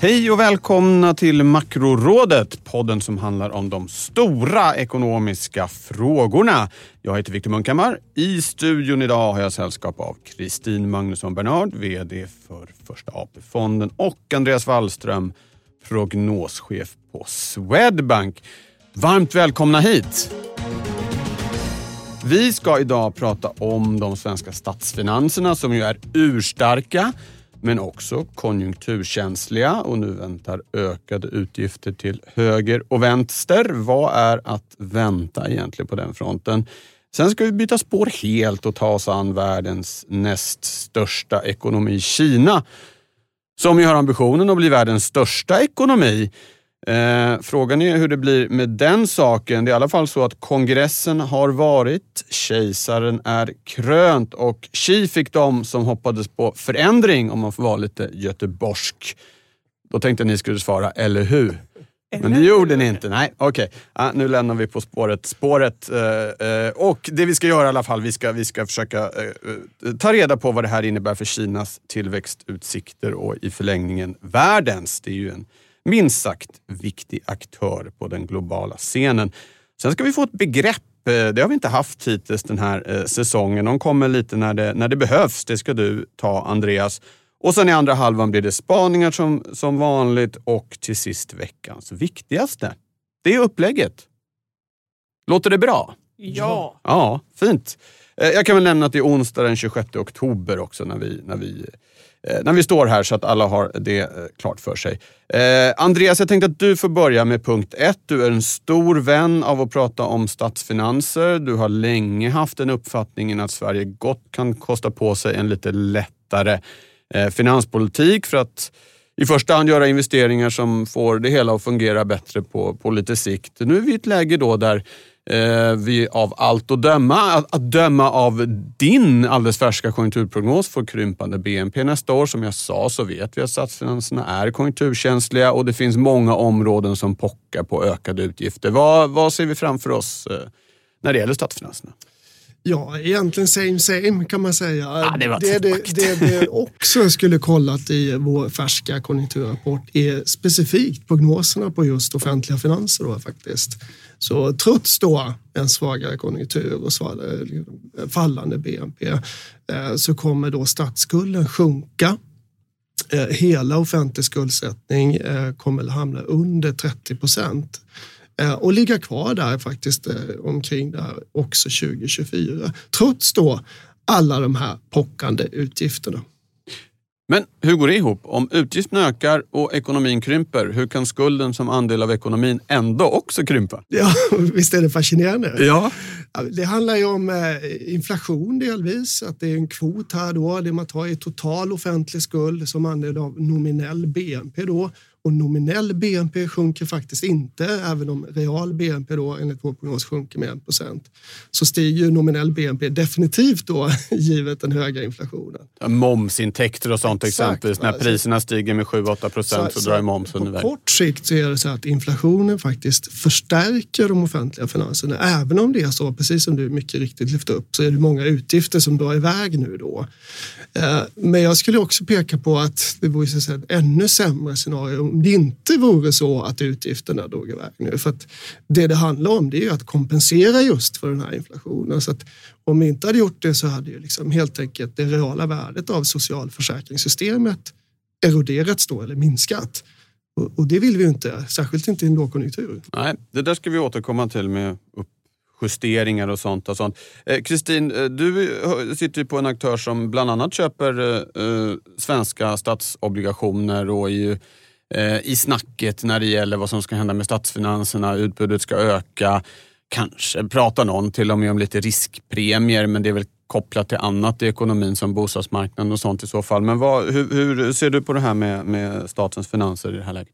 Hej och välkomna till Makrorådet, podden som handlar om de stora ekonomiska frågorna. Jag heter Viktor Munkhammar. I studion idag har jag sällskap av Kristin Magnusson Bernard, VD för Första AP-fonden och Andreas Wallström, prognoschef på Swedbank. Varmt välkomna hit! Vi ska idag prata om de svenska statsfinanserna som ju är urstarka men också konjunkturkänsliga och nu väntar ökade utgifter till höger och vänster. Vad är att vänta egentligen på den fronten? Sen ska vi byta spår helt och ta oss an världens näst största ekonomi, Kina, som ju har ambitionen att bli världens största ekonomi. Eh, frågan är hur det blir med den saken. Det är i alla fall så att kongressen har varit, kejsaren är krönt och Xi fick de som hoppades på förändring, om man får vara lite göteborgsk. Då tänkte jag ni skulle svara, eller hur? Men det gjorde ni inte. Nej, okej. Okay. Ah, nu lämnar vi På spåret spåret. Eh, eh, och det vi ska göra i alla fall, vi ska, vi ska försöka eh, eh ta reda på vad det här innebär för Kinas tillväxtutsikter och i förlängningen världens. Det är ju en minst sagt viktig aktör på den globala scenen. Sen ska vi få ett begrepp eh, det har vi inte haft hittills den här eh, säsongen. De kommer lite när det, när det behövs. Det ska du ta, Andreas. Och sen i andra halvan blir det spaningar som, som vanligt och till sist veckans viktigaste. Det är upplägget. Låter det bra? Ja. Ja, fint. Eh, jag kan väl nämna att det är onsdag den 26 oktober också när vi, när vi eh, när vi står här så att alla har det eh, klart för sig. Eh, Andreas, jag tänkte att du får börja med punkt ett. Du är en stor vän av att prata om statsfinanser. Du har länge haft den uppfattningen att Sverige gott kan kosta på sig en lite lättare eh, finanspolitik för att i första hand göra investeringar som får det hela att fungera bättre på, på lite sikt. Nu är vi i ett läge då där vi av allt att döma, att, att döma av din alldeles färska konjunkturprognos får krympande BNP nästa år. Som jag sa så vet vi att statsfinanserna är konjunkturkänsliga och det finns många områden som pockar på ökade utgifter. Vad, vad ser vi framför oss eh, när det gäller statsfinanserna? Ja, egentligen same same kan man säga. Ja, det, det, det, det, det också skulle kollat i vår färska konjunkturrapport är specifikt prognoserna på just offentliga finanser. Då, faktiskt. Så trots då en svagare konjunktur och eh, fallande BNP eh, så kommer då statsskulden sjunka. Eh, hela offentlig skuldsättning kommer kommer hamna under 30 procent och ligga kvar där faktiskt omkring där också 2024. Trots då alla de här pockande utgifterna. Men hur går det ihop? Om utgifterna ökar och ekonomin krymper, hur kan skulden som andel av ekonomin ändå också krympa? Ja, visst är det fascinerande? Ja. Det handlar ju om eh, inflation delvis, att det är en kvot här då, det man tar i total offentlig skuld som andel av nominell BNP då och nominell BNP sjunker faktiskt inte, även om real BNP då enligt vår prognos sjunker med 1 procent. Så stiger nominell BNP definitivt då givet den höga inflationen. momsintäkter och sånt Exakt, exempelvis. När priserna stiger med 7-8 procent så, så, drar momsen iväg. På kort sikt så är det så att inflationen faktiskt förstärker de offentliga finanserna. Även om det är så, precis som du mycket riktigt lyfte upp, så är det många utgifter som drar iväg nu då. Eh, men jag skulle också peka på att det vore ett ännu sämre scenario om det inte vore så att utgifterna drog iväg nu. För att det det handlar om det är att kompensera just för den här inflationen. Så att om vi inte hade gjort det så hade ju liksom helt enkelt det reala värdet av socialförsäkringssystemet eroderats då eller minskat. Och, det vill vi ju inte, särskilt inte i en lågkonjunktur. Nej, det där ska vi återkomma till med uppjusteringar och sånt. och sånt. Eh, Kristin, eh, du sitter ju på en aktör som bland annat köper eh, eh svenska statsobligationer och är ju Eh, i snacket när det gäller vad som ska hända med statsfinanserna. Utbudet ska öka. Kanske pratar någon till och med om lite riskpremier men det är väl kopplat till annat i ekonomin som bostadsmarknaden och sånt i så fall. Men vad, hur, hur, ser du på det här med, med statens finanser i det här läget?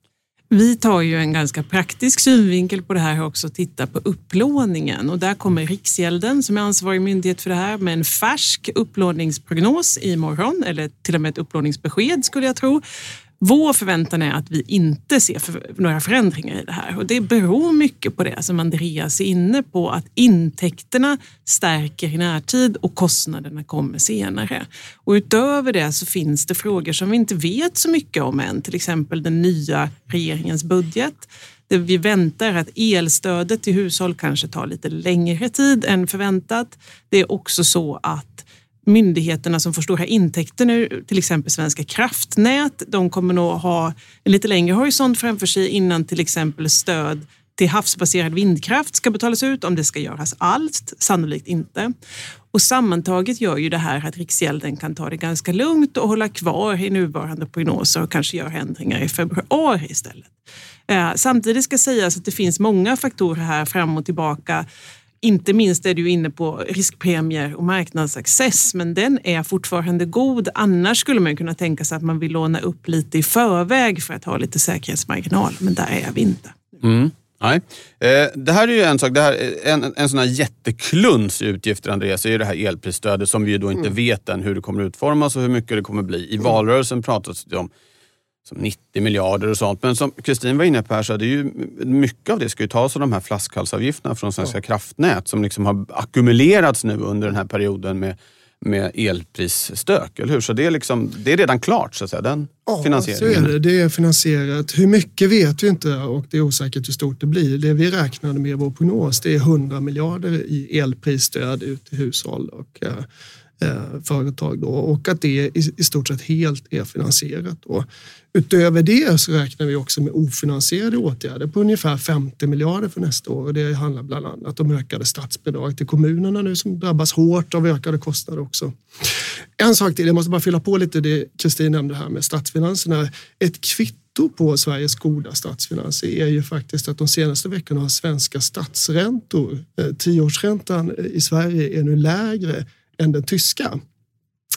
Vi tar ju en ganska praktisk synvinkel på det här och också tittar på upplåningen och där kommer Riksgälden som är ansvarig myndighet för det här med en färsk upplåningsprognos imorgon eller till och med ett upplåningsbesked skulle jag tro vår förväntan är att vi inte ser för, några förändringar i det här och det beror mycket på det som Andreas är inne på, att intäkterna stärker i närtid och kostnaderna kommer senare. Och utöver det så finns det frågor som vi inte vet så mycket om än, till exempel den nya regeringens budget. Det vi väntar att elstödet till hushåll kanske tar lite längre tid än förväntat. Det är också så att myndigheterna som får stora intäkter nu, till exempel Svenska kraftnät, de kommer nog ha en lite längre horisont framför sig innan till exempel stöd till havsbaserad vindkraft ska betalas ut, om det ska göras alls, sannolikt inte. Och sammantaget gör ju det här att Riksgälden kan ta det ganska lugnt och hålla kvar i nuvarande prognoser och kanske göra ändringar i februari istället. Eh, samtidigt ska sägas att det finns många faktorer här fram och tillbaka inte minst är du inne på riskpremier och marknadsaccess, men den är fortfarande god. Annars skulle man kunna tänka sig att man vill låna upp lite i förväg för att ha lite säkerhetsmarginal, men där är vi inte. Mm. Nej. Eh, det här är ju en sak, det här, en, en sån här jättekluns utgifter Andreas, är ju det här elprisstödet som vi ju då inte mm. vet än hur det kommer utformas och hur mycket det kommer bli. I valrörelsen pratas det om som 90 miljarder och sånt. Men som Kristin var inne på här så är det ju mycket av det ska ju tas av de här flaskhalsavgifterna från Svenska ja. kraftnät som liksom har ackumulerats nu under den här perioden med, med elprisstök. Eller hur? Så det är, liksom, det är redan klart, så att säga, den ja, finansieringen. Så är det. det är finansierat. Hur mycket vet vi inte och det är osäkert hur stort det blir. Det vi räknade med i vår prognos det är 100 miljarder i elprisstöd ut till hushåll. Och, eh, Eh, företag då, och att det i, stort sett helt är finansierat. Då. Utöver det så räknar vi också med ofinansierade åtgärder på ungefär 50 miljarder för nästa år. Och det handlar bland annat om ökade statsbidrag till kommunerna nu som drabbas hårt av ökade kostnader också. En sak till, jag måste bara fylla på lite det Kristin nämnde här med statsfinanserna. Ett kvitto på Sveriges goda statsfinanser är ju faktiskt att de senaste veckorna har svenska statsräntor, eh, tioårsräntan i Sverige är nu lägre än den tyska.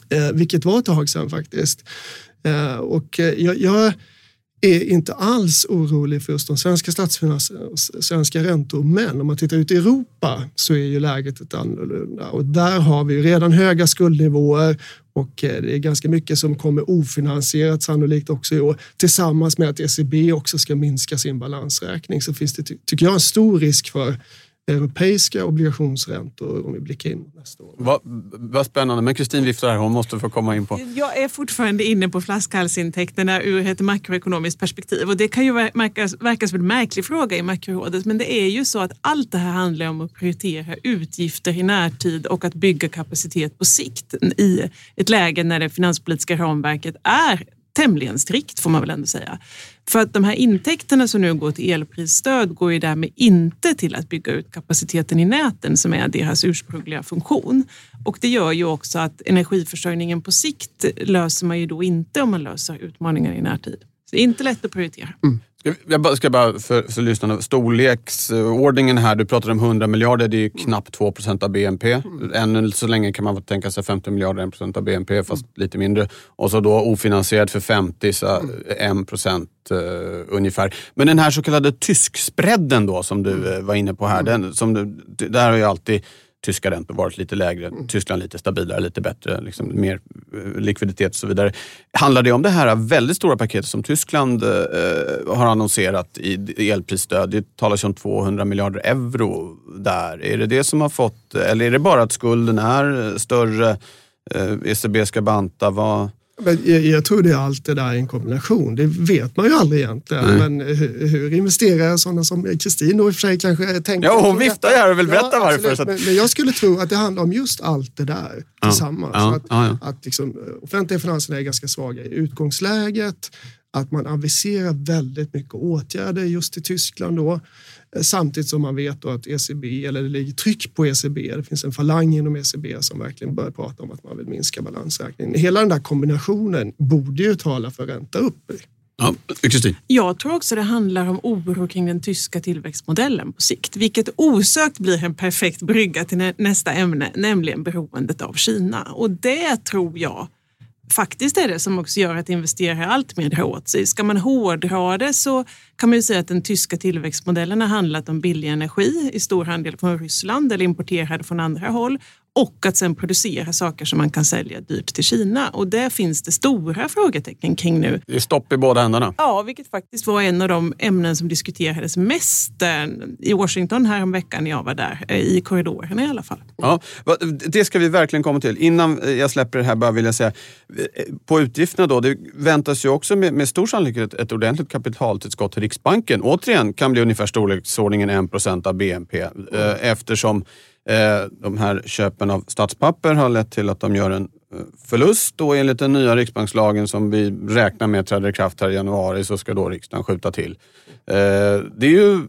Eh, vilket var ett tag sedan faktiskt. Eh, och eh, jag, jag, är inte alls orolig för just de svenska statsfinanserna och svenska räntor. Men om man tittar ut i Europa så är ju läget ett annorlunda och där har vi redan höga skuldnivåer och eh, det är ganska mycket som kommer ofinansierat sannolikt också i år. Tillsammans med att ECB också ska minska sin balansräkning så finns det, tycker jag, en stor risk för europeiska obligationsräntor om vi blickar in nästa år. Vad, vad spännande, men Kristin viftar här, hon måste få komma in på... Jag är fortfarande inne på flaskhalsintäkterna ur ett makroekonomiskt perspektiv och det kan ju verka, verka som en märklig fråga i makrorådet men det är ju så att allt det här handlar om att prioritera utgifter i närtid och att bygga kapacitet på sikt i ett läge när det finanspolitiska ramverket är tämligen strikt får man väl ändå säga. För att de här intäkterna som nu går till elprisstöd går ju därmed inte till att bygga ut kapaciteten i näten som är deras ursprungliga funktion. Och det gör ju också att energiförsörjningen på sikt löser man ju då inte om man löser utmaningar i närtid. Så det är inte lätt att prioritera. Mm. Jag ska bara för, för lyssnarna, storleksordningen här, du pratade om 100 miljarder, det är knappt 2 procent av BNP. Mm. Ännu så länge kan man tänka sig 50 miljarder, 1 procent av BNP, fast mm. lite mindre. Och så då ofinansierat för 50, så 1 procent uh, ungefär. Men den här så kallade tyskspreaden då som du uh, var inne på här, den, som du, där har ju alltid tyska räntor varit lite lägre, mm. Tyskland lite stabilare, lite bättre, liksom mer eh, likviditet och så vidare. Handlar det om det här väldigt stora paketet som Tyskland eh, har annonserat i elprisstöd? Det talas om 200 miljarder euro där. Är det det som har fått, eller är det bara att skulden är större, eh, ECB ska banta? Vad... Men jag, jag, tror det är allt det där i en kombination. Det vet man ju aldrig egentligen. Nej. Men hur, hur investerar sådana som Kristin då i och för sig kanske tänker... Ja, hon viftar ju här och vill berätta ja, varför. Så Men, men, jag skulle tro att det handlar om just allt det där ja. tillsammans. Ja. Att, att liksom, eh, offentliga finanserna är ganska svaga i utgångsläget. Att man aviserar väldigt mycket åtgärder just i Tyskland då. Samtidigt som man vet att ECB, eller det ligger tryck på ECB, det finns en falang inom ECB som verkligen börjar prata om att man vill minska balansräkningen. Hela den där kombinationen borde ju tala för ränta upp. Ja, Kristin? Jag tror också det handlar om oro kring den tyska tillväxtmodellen på sikt, vilket osökt blir en perfekt brygga till nästa ämne, nämligen beroendet av Kina. Och det tror jag faktiskt är det som också gör att investerare alltmer drar åt sig. Ska man hårdra det så kan man ju säga att den tyska tillväxtmodellen har handlat om billig energi i stor andel från Ryssland eller importerad från andra håll och att sen producera saker som man kan sälja dyrt till Kina. Och det finns det stora frågetecken kring nu. Det är stopp i båda ändarna. Ja, vilket faktiskt var en av de ämnen som diskuterades mest eh, i Washington här veckan när jag var där, eh, i korridorerna i alla fall. Ja, det ska vi verkligen komma till. Innan jag släpper det här bara vill jag säga, eh, på utgifterna då, det väntas ju också med, med stor sannolikhet ett ordentligt kapitaltillskott till Riksbanken. Återigen kan bli ungefär storleksordningen 1% av BNP mm. eftersom Eh, de här köpen av statspapper har lett till att de gör en eh, förlust och enligt den nya riksbankslagen som vi räknar med träder i kraft här i januari så ska då riksdagen skjuta till. Eh, det är ju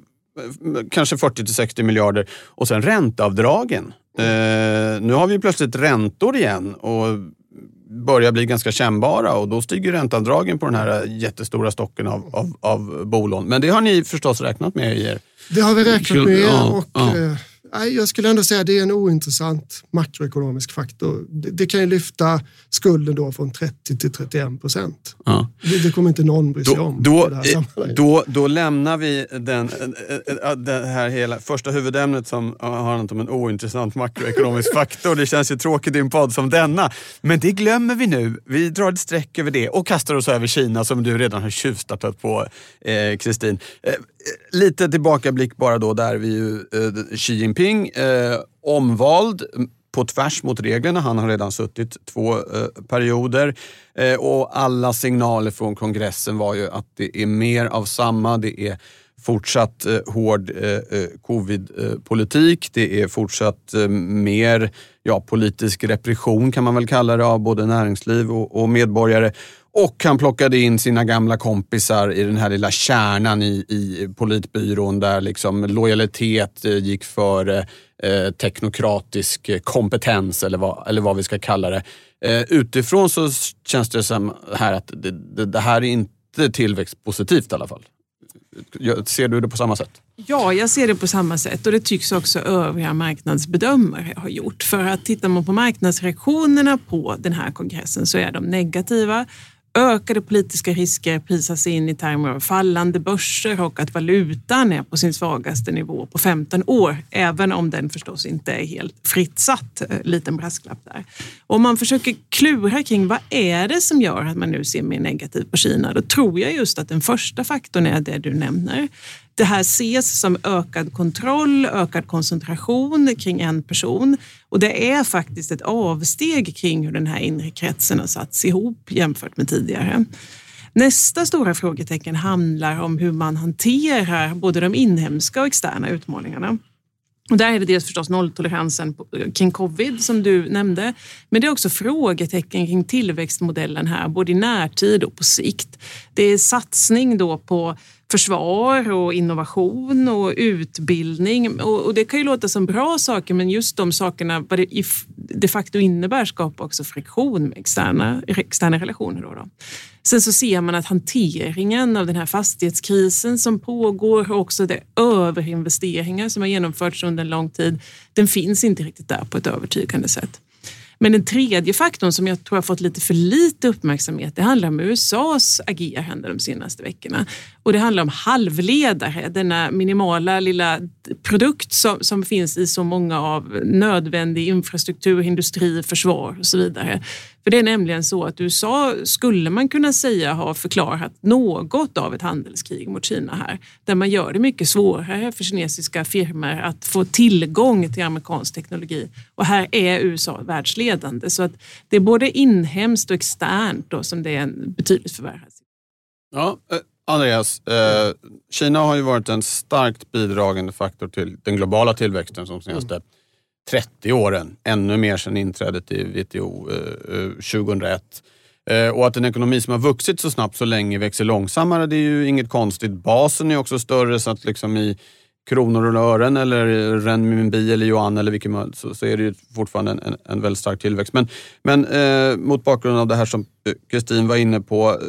kanske 40 till 60 miljarder. Och sen ränteavdragen. Nu har vi plötsligt räntor igen och börjar bli ganska kännbara och då stiger ränteavdragen på den här jättestora stocken av, av, av bolån. Men det har ni förstås räknat med i er... Det har vi räknat med och ja jag skulle ändå säga att det är en ointressant makroekonomisk faktor. Det, kan ju lyfta skulden då från 30 till 31 procent. Ja. Det, det, kommer inte någon bry sig då, om. Då, då, då lämnar vi den, det här hela första huvudämnet som handlar om en ointressant makroekonomisk faktor. Det känns ju tråkigt i en podd som denna. Men det glömmer vi nu. Vi drar ett streck över det och kastar oss över Kina som du redan har tjuvstartat på, Kristin. Eh, lite tillbakablick bara då där vi ju, eh, Xi Jinping, eh, omvald på tvärs mot reglerna. Han har redan suttit två eh, perioder eh, och alla signaler från kongressen var ju att det är mer av samma. Det är fortsatt eh, hård eh, eh covid-politik. Det är fortsatt eh, mer ja, politisk repression kan man väl kalla det av både näringsliv och, och medborgare. Och han plockade in sina gamla kompisar i den här lilla kärnan i, i politbyrån där liksom lojalitet eh, gick före eh, teknokratisk kompetens eller vad, eller vad vi ska kalla det. Eh, utifrån så känns det som här att det, det, det här är inte tillväxtpositivt i alla fall. Ser du det på samma sätt? Ja, jag ser det på samma sätt och det tycks också övriga marknadsbedömare ha gjort. För att tittar man på marknadsreaktionerna på den här kongressen så är de negativa. Ökade politiska risker prisas in i termer av fallande börser och att valutan är på sin svagaste nivå på 15 år, även om den förstås inte är helt fritt satt. Eh, liten brasklapp där. Om man försöker klura kring vad är det som gör att man nu ser mer negativt på Kina, då tror jag just att den första faktorn är det du nämner. Det här ses som ökad kontroll, ökad koncentration kring en person och det är faktiskt ett avsteg kring hur den här inre kretsen har satts ihop jämfört med tidigare. Nästa stora frågetecken handlar om hur man hanterar både de inhemska och externa utmaningarna. Och där är det dels förstås nolltoleransen eh, kring covid som du nämnde, men det är också frågetecken kring tillväxtmodellen här, både i närtid och på sikt. Det är satsning då på försvar och innovation och utbildning. Och, det kan ju låta som bra saker men just de sakerna, vad det de facto innebär, skapar också friktion med externa, externa relationer. Då, då. Sen så ser man att hanteringen av den här fastighetskrisen som pågår och också de överinvesteringar som har genomförts under en lång tid, den finns inte riktigt där på ett övertygande sätt. Men den tredje faktorn som jag tror har fått lite för lite uppmärksamhet, det handlar om USAs agerande de senaste veckorna. Och det handlar om halvledare, denna minimala lilla produkt som, som finns i så många av nödvändig infrastruktur, industri, försvar och så vidare. För det är nämligen så att USA skulle man kunna säga har förklarat något av ett handelskrig mot Kina här, där man gör det mycket svårare för kinesiska firmor att få tillgång till amerikansk teknologi. Och här är USA världsledande så att det är både inhemskt och externt då som det är en betydligt förvärrad Ja, eh, Andreas, eh, Kina har ju varit en starkt bidragande faktor till den globala tillväxten de senaste mm 30 åren, ännu mer sedan inträdet i WTO eh, eh 2001. Eh, och att en ekonomi som har vuxit så snabbt så länge växer långsammare, det är ju inget konstigt. Basen är också större så att liksom i kronor och ören eller renminbi eller yuan eller vilken man så, så är det ju fortfarande en, en, en väldigt stark tillväxt. Men, men eh, mot bakgrund av det här som eh, Kristin var inne på,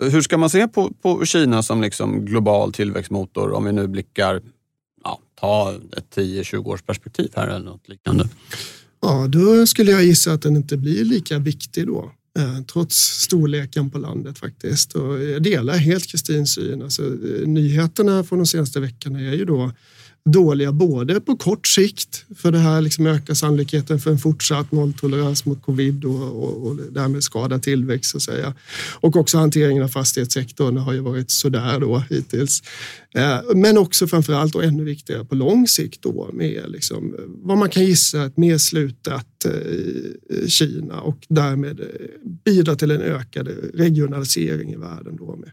eh, hur ska man se på, på Kina som liksom global tillväxtmotor om vi nu blickar ja, ta ett 10-20 års perspektiv här eller något liknande? Ja, då skulle jag gissa att den inte blir lika viktig då. Eh, trots storleken på landet faktiskt. Och jag delar helt Kristins syn. Alltså, eh, nyheterna från de senaste veckorna är ju då dåliga både på kort sikt, för det här liksom ökar sannolikheten för en fortsatt nolltolerans mot covid och, och, och därmed skada tillväxt så att säga. Och också hanteringen av fastighetssektorn har ju varit sådär då hittills. Eh, men också framförallt och ännu viktigare på lång sikt då med liksom, vad man kan gissa ett mer slutat eh, Kina och därmed eh, bidra till en ökad regionalisering i världen då med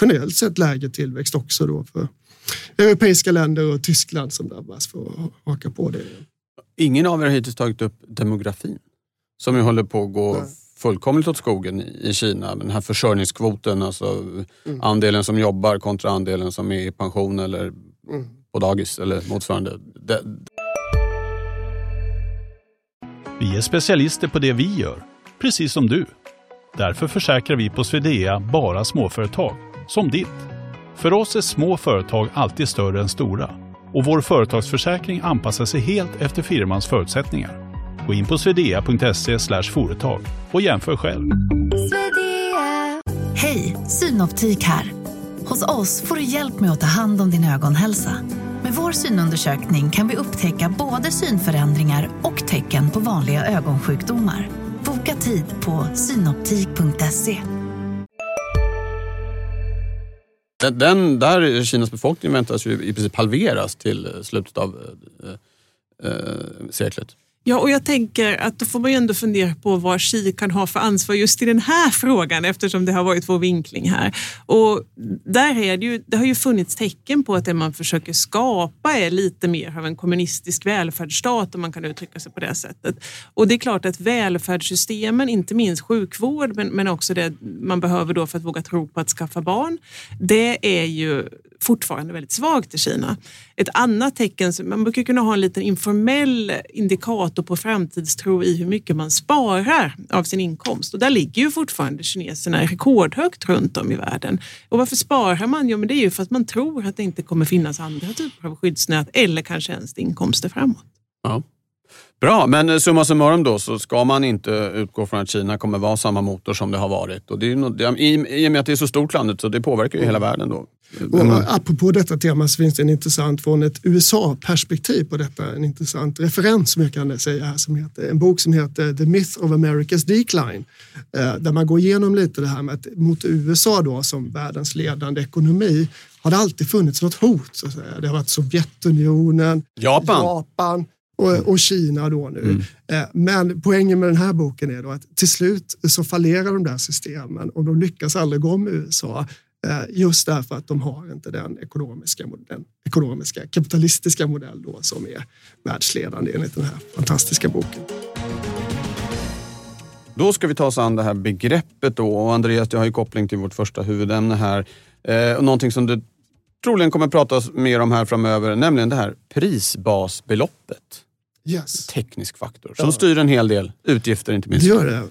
generellt sett lägre tillväxt också då för europeiska länder och Tyskland som drabbas för att haka på det. Ingen av er har hittills tagit upp demografin som ju håller på att gå Nej. fullkomligt åt skogen i Kina. Den här försörjningskvoten, alltså mm. andelen som jobbar kontra andelen som är i pension eller mm. på dagis eller motsvarande. Det... Vi är specialister på det vi gör, precis som du. Därför försäkrar vi på Swedea bara småföretag, som ditt. För oss är små företag alltid större än stora och vår företagsförsäkring anpassar sig helt efter firmans förutsättningar. Gå in på swedea.se företag och jämför själv. Hej, Synoptik här. Hos oss får du hjälp med att ta hand om din ögonhälsa. Med vår synundersökning kan vi upptäcka både synförändringar och tecken på vanliga ögonsjukdomar. Boka tid på synoptik.se. Den, den, där Kinas befolkning väntas ju i princip halveras till slutet av eh, eh, eh seklet. Ja, och jag tänker att då får man ju ändå fundera på vad Xi kan ha för ansvar just i den här frågan eftersom det har varit vår vinkling här. Och där är det, ju, det har ju funnits tecken på att det man försöker skapa är lite mer av en kommunistisk välfärdsstat om man kan uttrycka sig på det sättet. Och det är klart att välfärdssystemen, inte minst sjukvård men, men också det man behöver då för att våga tro på att skaffa barn, det är ju fortfarande väldigt svagt i Kina. Ett annat tecken, man brukar kunna ha en liten informell indikator på framtidstro i hur mycket man sparar av sin inkomst och där ligger ju fortfarande kineserna rekordhögt runt om i världen. Och varför sparar man? Jo, men det är ju för att man tror att det inte kommer finnas andra typer av skyddsnät eller kanske ens inkomster framåt. Ja. Bra, men summa summarum då så ska man inte utgå från att Kina kommer vara samma motor som det har varit. Och det är nog, i, och med att det är så stort landet så det påverkar ju hela världen då. Och apropå detta tema så finns det en intressant från ett USA-perspektiv på detta, en intressant referens som jag kan säga här, som heter, en bok som heter The Myth of America's Decline. Eh, där man går igenom lite det här med att mot USA då som världens ledande ekonomi har det alltid funnits något hot. Så att säga. Det har varit Sovjetunionen, Japan, Japan och, och, Kina då nu. Mm. Eh, men poängen med den här boken är då att till slut så fallerar de där systemen och de lyckas aldrig gå om USA Eh, just därför att de har inte den ekonomiska, den ekonomiska kapitalistiska modell då som är världsledande enligt den här fantastiska boken. Då ska vi ta oss an det här begreppet då och Andreas, det har ju koppling till vårt första huvudämne här. Eh, någonting som du troligen kommer pratas mer om här framöver, nämligen det här prisbasbeloppet. Yes. Teknisk faktor som ja. styr en hel del utgifter inte minst. Det gör det.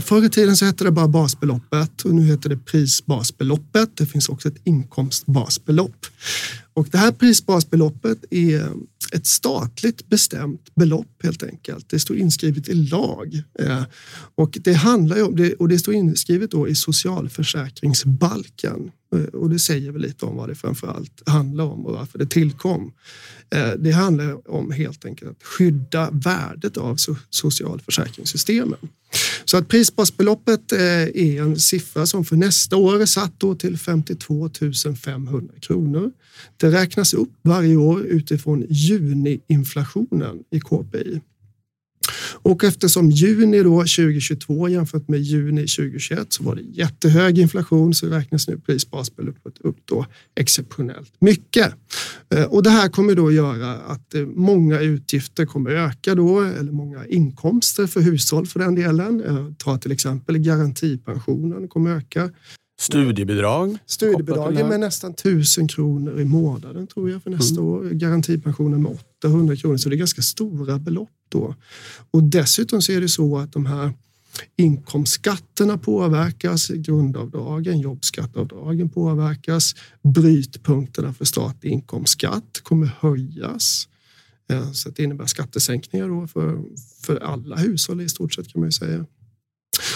Förr i tiden så hette det bara basbeloppet och nu heter det prisbasbeloppet. Det finns också ett inkomstbasbelopp. Och det här prisbasbeloppet är ett statligt bestämt belopp helt enkelt. Det står inskrivet i lag eh, och det handlar om det och det står inskrivet då i socialförsäkringsbalken eh, Eh, och det säger väl lite om vad det framför allt handlar om och varför det tillkom. Eh, det handlar om helt enkelt att skydda värdet av socialförsäkringssystemen. Så att prisbasbeloppet eh, är en siffra som för nästa år är satt då till 52 500 kronor. Det räknas upp varje år utifrån juniinflationen i KPI. Och eftersom juni då 2022 jämfört med juni 2021 så var det jättehög inflation så räknas nu prisbasbeloppet upp då exceptionellt mycket. Eh, och det här kommer då göra att eh, många utgifter kommer öka då eller många inkomster för hushåll för den delen. Eh, ta till exempel garantipensionen kommer öka. Studiebidrag? Studiebidragen med nästan 1000 kronor i månaden tror jag för nästa mm. år. Garantipensionen med 800 kronor, så det är ganska stora belopp då. Och dessutom så är det så att de här inkomstskatterna påverkas, grundavdragen, jobbskatteavdragen påverkas, brytpunkterna för statlig inkomstskatt kommer höjas. Eh, så det innebär skattesänkningar då för, för alla hushåll i stort sett kan man ju säga.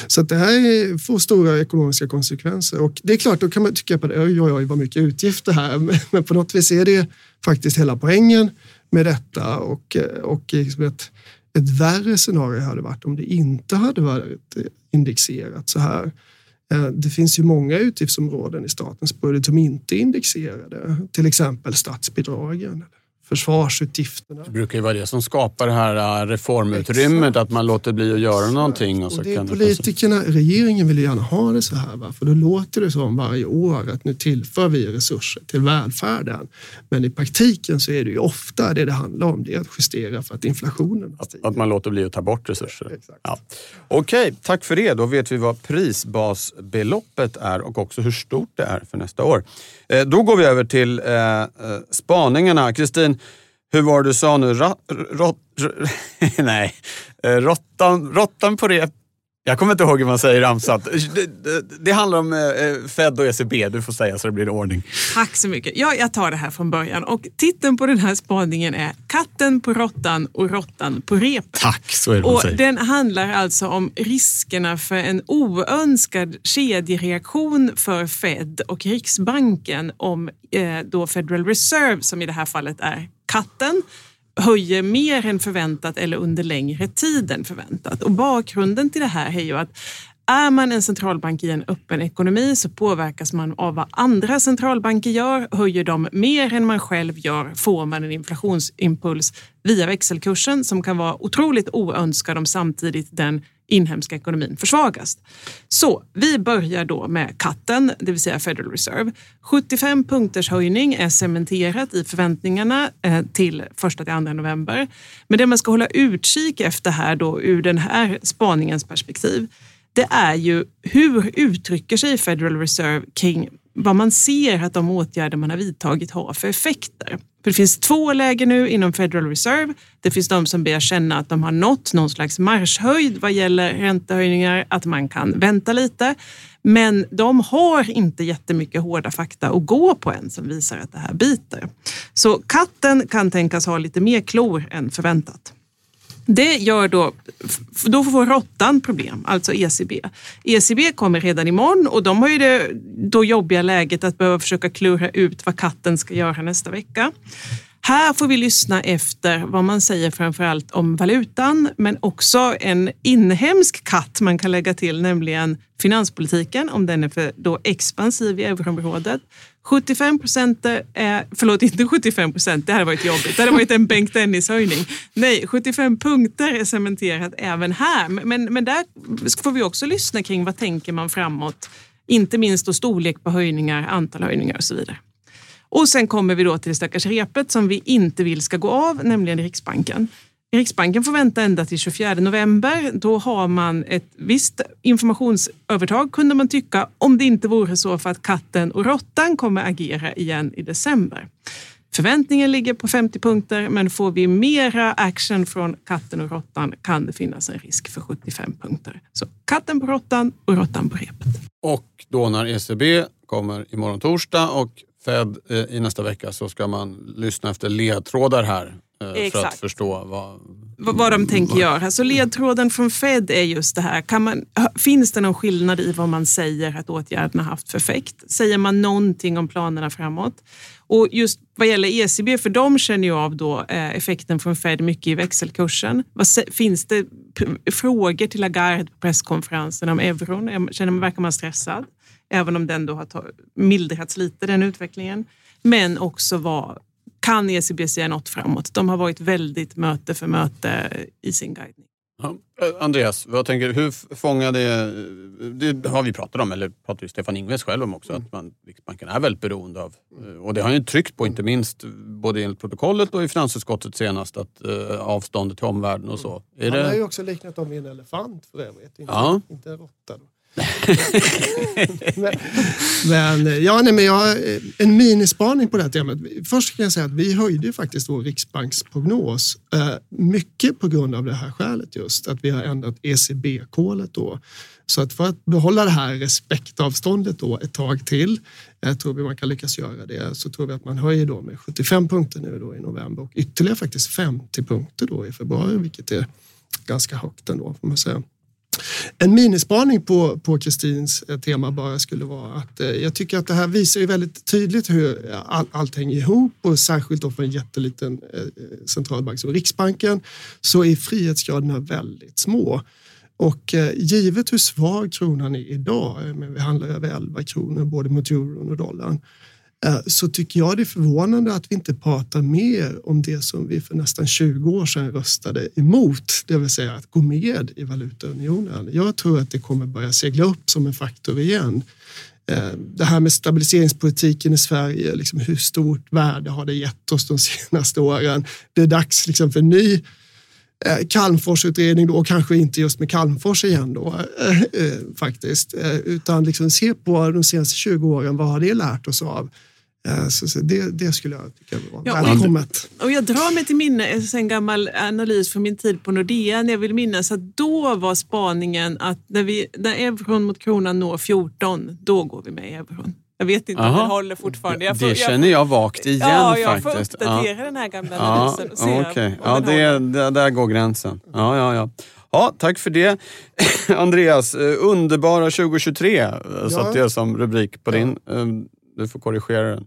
Så det här får stora ekonomiska konsekvenser och det är klart, då kan man tycka på det, oj, oj, oj vad mycket utgifter här, men på något vis är det faktiskt hela poängen med detta och, och liksom ett, ett värre scenario hade varit om det inte hade varit indexerat så här. Eh, det finns ju många utgiftsområden i statens budget som inte är indexerade, till exempel statsbidragen försvarsutgifterna. Det brukar ju vara det som skapar det här äh, reformutrymmet, Exakt. att man låter bli att göra någonting. Och, så och det kan politikerna, det regeringen vill ju gärna ha det så här, va? för då låter det som varje år att nu tillför vi resurser till välfärden. Men i praktiken så är det ju ofta det det handlar om, det är att justera för att inflationen Att, att man låter bli att ta bort resurser. Ja. Okej, tack för det. Då vet vi vad prisbasbeloppet är och också hur stort det är för nästa år. Eh, då går vi över till eh, eh spaningarna. Kristin, hur var det du sa nu? Ra, rot, nej, eh, råttan, råttan på rep jag kommer inte ihåg hur man säger ramsat. Det, det, det, handlar om eh, Fed och ECB. Du får säga så det blir ordning. Tack så mycket. Ja, jag tar det här från början. Och titeln på den här spaningen är Katten på råttan och råttan på repet. Tack, så är det och Den handlar alltså om riskerna för en oönskad kedjereaktion för Fed och Riksbanken om eh, då Federal Reserve, som i det här fallet är katten, höjer mer än förväntat eller under längre tid än förväntat. Och bakgrunden till det här är ju att är man en centralbank i en öppen ekonomi så påverkas man av vad andra centralbanker gör. Höjer de mer än man själv gör får man en inflationsimpuls via växelkursen som kan vara otroligt oönskad om samtidigt den inhemska ekonomin försvagas. Så vi börjar då med katten, det vill säga Federal Reserve. 75 punkters höjning är cementerat i förväntningarna eh, till första till andra november. Men det man ska hålla utkik efter här då ur den här spaningens perspektiv, det är ju hur uttrycker sig Federal Reserve kring vad man ser att de åtgärder man har vidtagit har för effekter. För det finns två läger nu inom Federal Reserve. Det finns de som börjar känna att de har nått någon slags marschhöjd vad gäller räntehöjningar, att man kan vänta lite. Men de har inte jättemycket hårda fakta att gå på än som visar att det här biter. Så katten kan tänkas ha lite mer klor än förväntat. Det gör då, då får råttan problem, alltså ECB. ECB kommer redan imorgon och de har ju det då jobbiga läget att behöva försöka klura ut vad katten ska göra nästa vecka. Här får vi lyssna efter vad man säger framför allt om valutan, men också en inhemsk katt man kan lägga till, nämligen finanspolitiken, om den är för då expansiv i euroområdet. 75 procent, förlåt inte 75 procent, det hade varit jobbigt, det hade varit en Bengt Dennis-höjning. Nej, 75 punkter är cementerat även här. Men, men där får vi också lyssna kring vad tänker man framåt? Inte minst då storlek på höjningar, antal höjningar och så vidare. Och sen kommer vi då till det stackars repet som vi inte vill ska gå av, nämligen Riksbanken. Riksbanken får vänta ända till 24 november. Då har man ett visst informationsövertag kunde man tycka om det inte vore så för att katten och råttan kommer agera igen i december. Förväntningen ligger på 50 punkter men får vi mera action från katten och råttan kan det finnas en risk för 75 punkter. Så katten på råttan och råttan på repet. Och då när ECB kommer imorgon torsdag och Fed eh, i nästa vecka så ska man lyssna efter ledtrådar här Exakt. Eh, för att förstå vad, vad de tänker vad... göra. Så ledtråden från Fed är just det här. Kan man, finns det någon skillnad i vad man säger att åtgärderna haft för effekt? Säger man någonting om planerna framåt? Och just vad gäller ECB, för de känner ju av då eh, effekten från Fed mycket i växelkursen. Finns det frågor till Lagarde på presskonferensen om euron? Känner man, verkar man stressad? Även om den då har mildrats lite, den utvecklingen. Men också vad kan ECB säga något framåt? De har varit väldigt möte för möte i sin guidning. Ja. Eh, Andreas, vad tänker, hur fångar det, det har vi pratat om, eller pratar ju Stefan Ingves själv om också, mm. att man, Riksbanken är väldigt beroende av, eh, och det har han ju tryckt på inte minst både enligt protokollet och i finansutskottet senast, att uh, avståndet till omvärlden och så. Är han det... har ju också liknat dem vid en elefant för övrigt, inte, ja. inte en råtta men, men, ja, nej, men jag har eh, en minispaning på det här temat. Först kan jag säga att vi höjde faktiskt vår riksbanksprognos. Eh, mycket på grund av det här skälet just, att vi har ändrat ECB-kolet då. Så att för att behålla det här respektavståndet då ett tag till, tror vi man kan lyckas göra det, så tror vi att man höjer då med 75 punkter nu då i november och ytterligare faktiskt 50 punkter då i februari, vilket är ganska högt ändå får man säga. En minispaning på, på Kristins eh, tema bara skulle vara att eh, jag tycker att det här visar ju väldigt tydligt hur eh, all, allt hänger ihop och särskilt då för en jätteliten eh, centralbank som Riksbanken så är frihetsgraderna väldigt små. Och eh, givet hur svag kronan är idag, eh, men vi handlar över 11 kronor både mot euron och dollarn, Eh, så tycker jag det är förvånande att vi inte pratar mer om det som vi för nästan 20 år sedan röstade emot, det vill säga att gå med i valutaunionen. Jag tror att det kommer börja segla upp som en faktor igen. Eh, det här med stabiliseringspolitiken i Sverige, liksom hur stort värde har det gett oss de senaste åren? Det är dags liksom för en ny eh, Calmforsutredning och kanske inte just med Calmfors igen då faktiskt, utan liksom se på de senaste 20 åren, vad har det lärt oss av? Eh, så, det, det, skulle jag tycka var ja, välkommet. Och jag drar mig till minne en gammal analys från min tid på Nordea. Jag vill minnas att då var spaningen att när, vi, när euron mot kronan når 14, då går vi med i euron. Jag vet inte Aha. om den håller fortfarande. Jag får, det känner jag vagt igen ja, jag faktiskt. Jag får uppdatera ja. den här gamla analysen och se okay. Ja, det, det, där går gränsen. Ja, ja, ja. Ja, tack för det. Andreas, eh, underbara 2023 ja. satte jag som rubrik på din. Eh, du får korrigera den.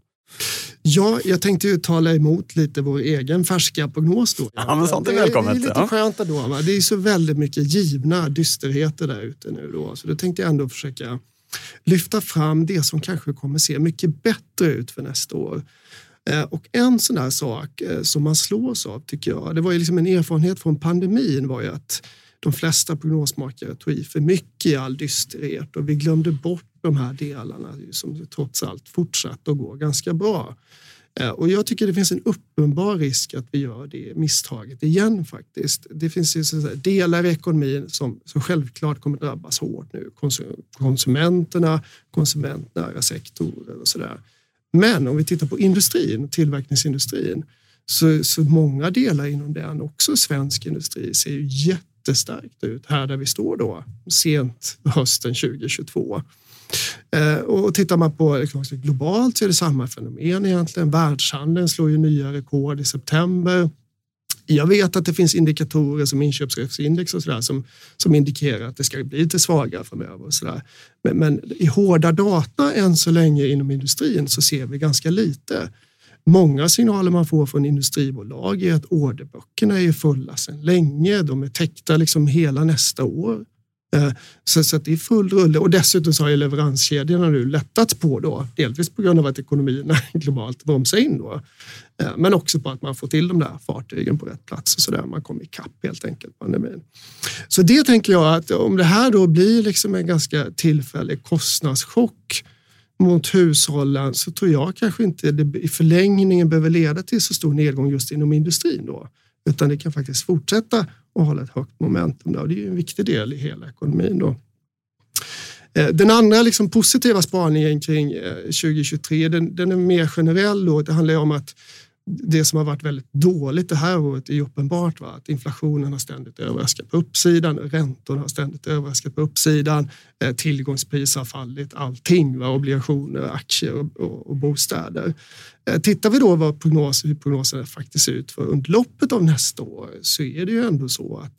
Ja, jag tänkte ju tala emot lite vår egen färska prognos då. Ja, men sånt är välkommet. Det är lite ja. skönt ändå. Va? Det är så väldigt mycket givna dysterheter där ute nu då. Så då tänkte jag ändå försöka lyfta fram det som kanske kommer se mycket bättre ut för nästa år. Eh, och en sån där sak eh, som man slås av tycker jag, det var ju liksom en erfarenhet från pandemin var ju att de flesta prognosmakare tog i för mycket i all dysterhet och vi glömde bort de här delarna som trots allt fortsatte att gå ganska bra. Och jag tycker det finns en uppenbar risk att vi gör det misstaget igen faktiskt. Det finns ju delar i ekonomin som, som självklart kommer drabbas hårt nu. Konsumenterna, konsumentnära sektorer och sådär. Men om vi tittar på industrin, tillverkningsindustrin, så, så många delar inom den, också svensk industri, ser ju jättestarkt ut här där vi står då sent hösten 2022. Eh, och tittar man på liksom, globalt så är det samma fenomen egentligen. Världshandeln slår ju nya rekord i september. Jag vet att det finns indikatorer som inköpschefsindex och sådär som, som indikerar att det ska bli lite svagare framöver. Och så men, men, i hårda data än så länge inom industrin så ser vi ganska lite. Många signaler man får från industribolag är att orderböckerna är fulla sedan länge. De är täckta liksom hela nästa år. Eh, så, så det är full rulle och dessutom så har ju leveranskedjorna nu lättats på då, delvis på grund av att ekonomierna globalt bromsar in då. Eh, men också på att man får till de där fartygen på rätt plats och så där. Man kommer ikapp helt enkelt pandemin. Så det tänker jag att om det här då blir liksom en ganska tillfällig kostnadschock mot hushållen så tror jag kanske inte det i förlängningen behöver leda till så stor nedgång just inom industrin då, utan det kan faktiskt fortsätta och hålla ett högt momentum. Där. Det är en viktig del i hela ekonomin. Då. Eh, den andra liksom positiva spaningen kring eh, 2023, den, den är mer generell. Då. Det handlar om att det som har varit väldigt dåligt det här året är uppenbart va? att inflationen har ständigt överraskat på uppsidan, räntorna har ständigt överraskat på uppsidan, eh, tillgångspriser har fallit, allting, va? obligationer, aktier och, och, och bostäder. Eh, tittar vi då vad prognoser, hur prognoserna faktiskt ser ut för under loppet av nästa år så är det ju ändå så att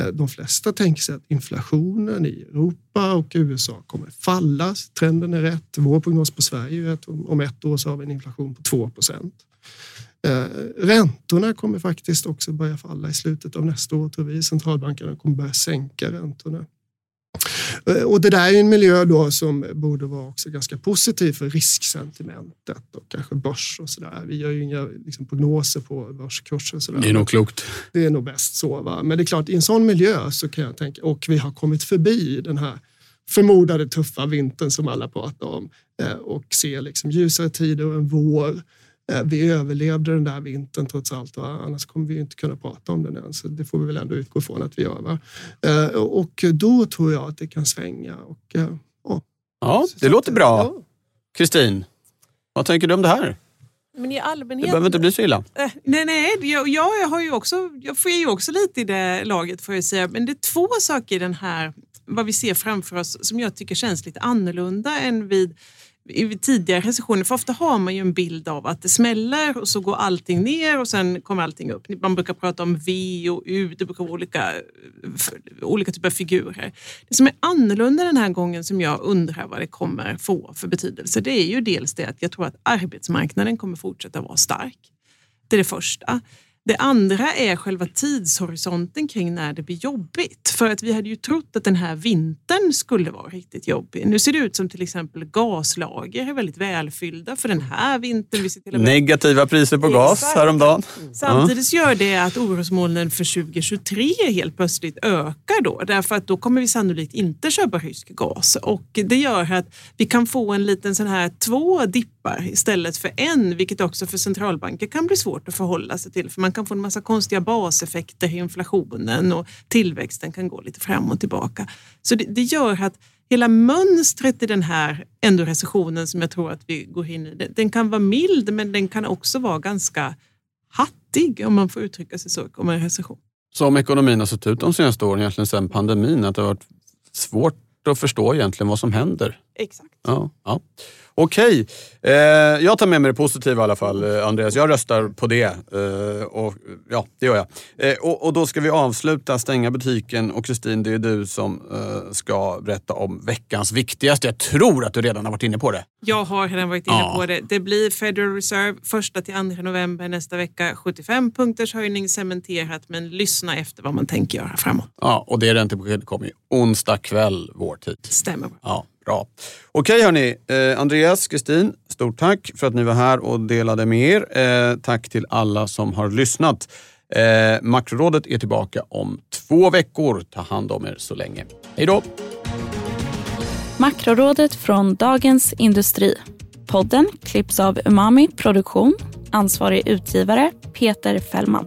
Eh, de flesta tänker sig att inflationen i Europa och USA kommer falla. Trenden är rätt. Vår prognos på Sverige är att om ett år så har vi en inflation på 2 procent. Eh, räntorna kommer faktiskt också börja falla i slutet av nästa år tror vi. Centralbankerna kommer börja sänka räntorna. Eh, och det där är en miljö då som borde vara också ganska positiv för risksentimentet och kanske börs och sådär. Vi gör ju inga liksom, prognoser på börskurser. Sådär. Det är nog klokt. Det är nog bäst så. Va? Men det är klart, i en sån miljö så kan jag tänka, och vi har kommit förbi den här förmodade tuffa vintern som alla pratar om eh, och ser liksom ljusare tider och en vår vi överlevde den där vintern trots allt, va? annars kommer vi inte kunna prata om den än. Så det får vi väl ändå utgå från att vi gör. Va? Eh, och då tror jag att det kan svänga. Och, eh, ja, ja det låter bra. Kristin, vad tänker du om det här? Men i allmänhet... Det behöver inte bli så illa. nej, nej. Jag, jag, har ju också, jag får ju också lite i det laget får jag säga. Men det är två saker i den här, vad vi ser framför oss som jag tycker känns lite annorlunda än vid i tidigare recessioner, för ofta har man ju en bild av att det smäller och så går allting ner och sen kommer allting upp. Man brukar prata om V och U, det brukar vara olika, olika typer av figurer. Det som är annorlunda den här gången som jag undrar vad det kommer få för betydelse, det är ju dels det att jag tror att arbetsmarknaden kommer fortsätta vara stark. Det är det första. Det andra är själva tidshorisonten kring när det blir jobbigt. För att vi hade ju trott att den här vintern skulle vara riktigt jobbig. Nu ser det ut som till exempel gaslager är väldigt välfyllda för den här vintern. Vi med... Negativa priser på gas Exakt. häromdagen. Samtidigt gör det att orosmolnen för 2023 helt plötsligt ökar då. Därför att då kommer vi sannolikt inte köpa rysk gas. Och det gör att vi kan få en liten sån här två dippar istället för en, vilket också för centralbanker kan bli svårt att förhålla sig till. För man kan få en massa konstiga baseffekter i inflationen och tillväxten kan gå lite fram och tillbaka. Så det, det gör att hela mönstret i den här ändå recessionen som jag tror att vi går in i, den kan vara mild men den kan också vara ganska hattig om man får uttrycka sig så om en recession. Så om ekonomin har sett ut de senaste åren, egentligen sedan pandemin, att det har varit svårt att förstå egentligen vad som händer? Exakt. Ja, ja. Okej, eh, jag tar med mig det positiva i alla fall eh, Andreas. Jag röstar på det. Eh, och, ja, det gör jag. Eh, och, och, då ska vi avsluta, stänga butiken och Kristin, det är du som eh, ska berätta om veckans viktigaste. Jag tror att du redan har varit inne på det. Jag har redan varit inne ja. på det. Det blir Federal Reserve första till 2 november nästa vecka. 75 punkters höjning cementerat, men lyssna efter vad man tänker göra framåt. Ja, och det räntebeskedet kommer onsdag kväll vår tid. Stämmer. Ja. Bra. Okej hörni, eh, Andreas, Kristin, stort tack för att ni var här och delade med er. Eh, tack till alla som har lyssnat. Eh, Makrorådet är tillbaka om två veckor. Ta hand om er så länge. Hej då! Makrorådet från Dagens Industri. Podden klipps av Umami Produktion. Ansvarig utgivare Peter Fällman.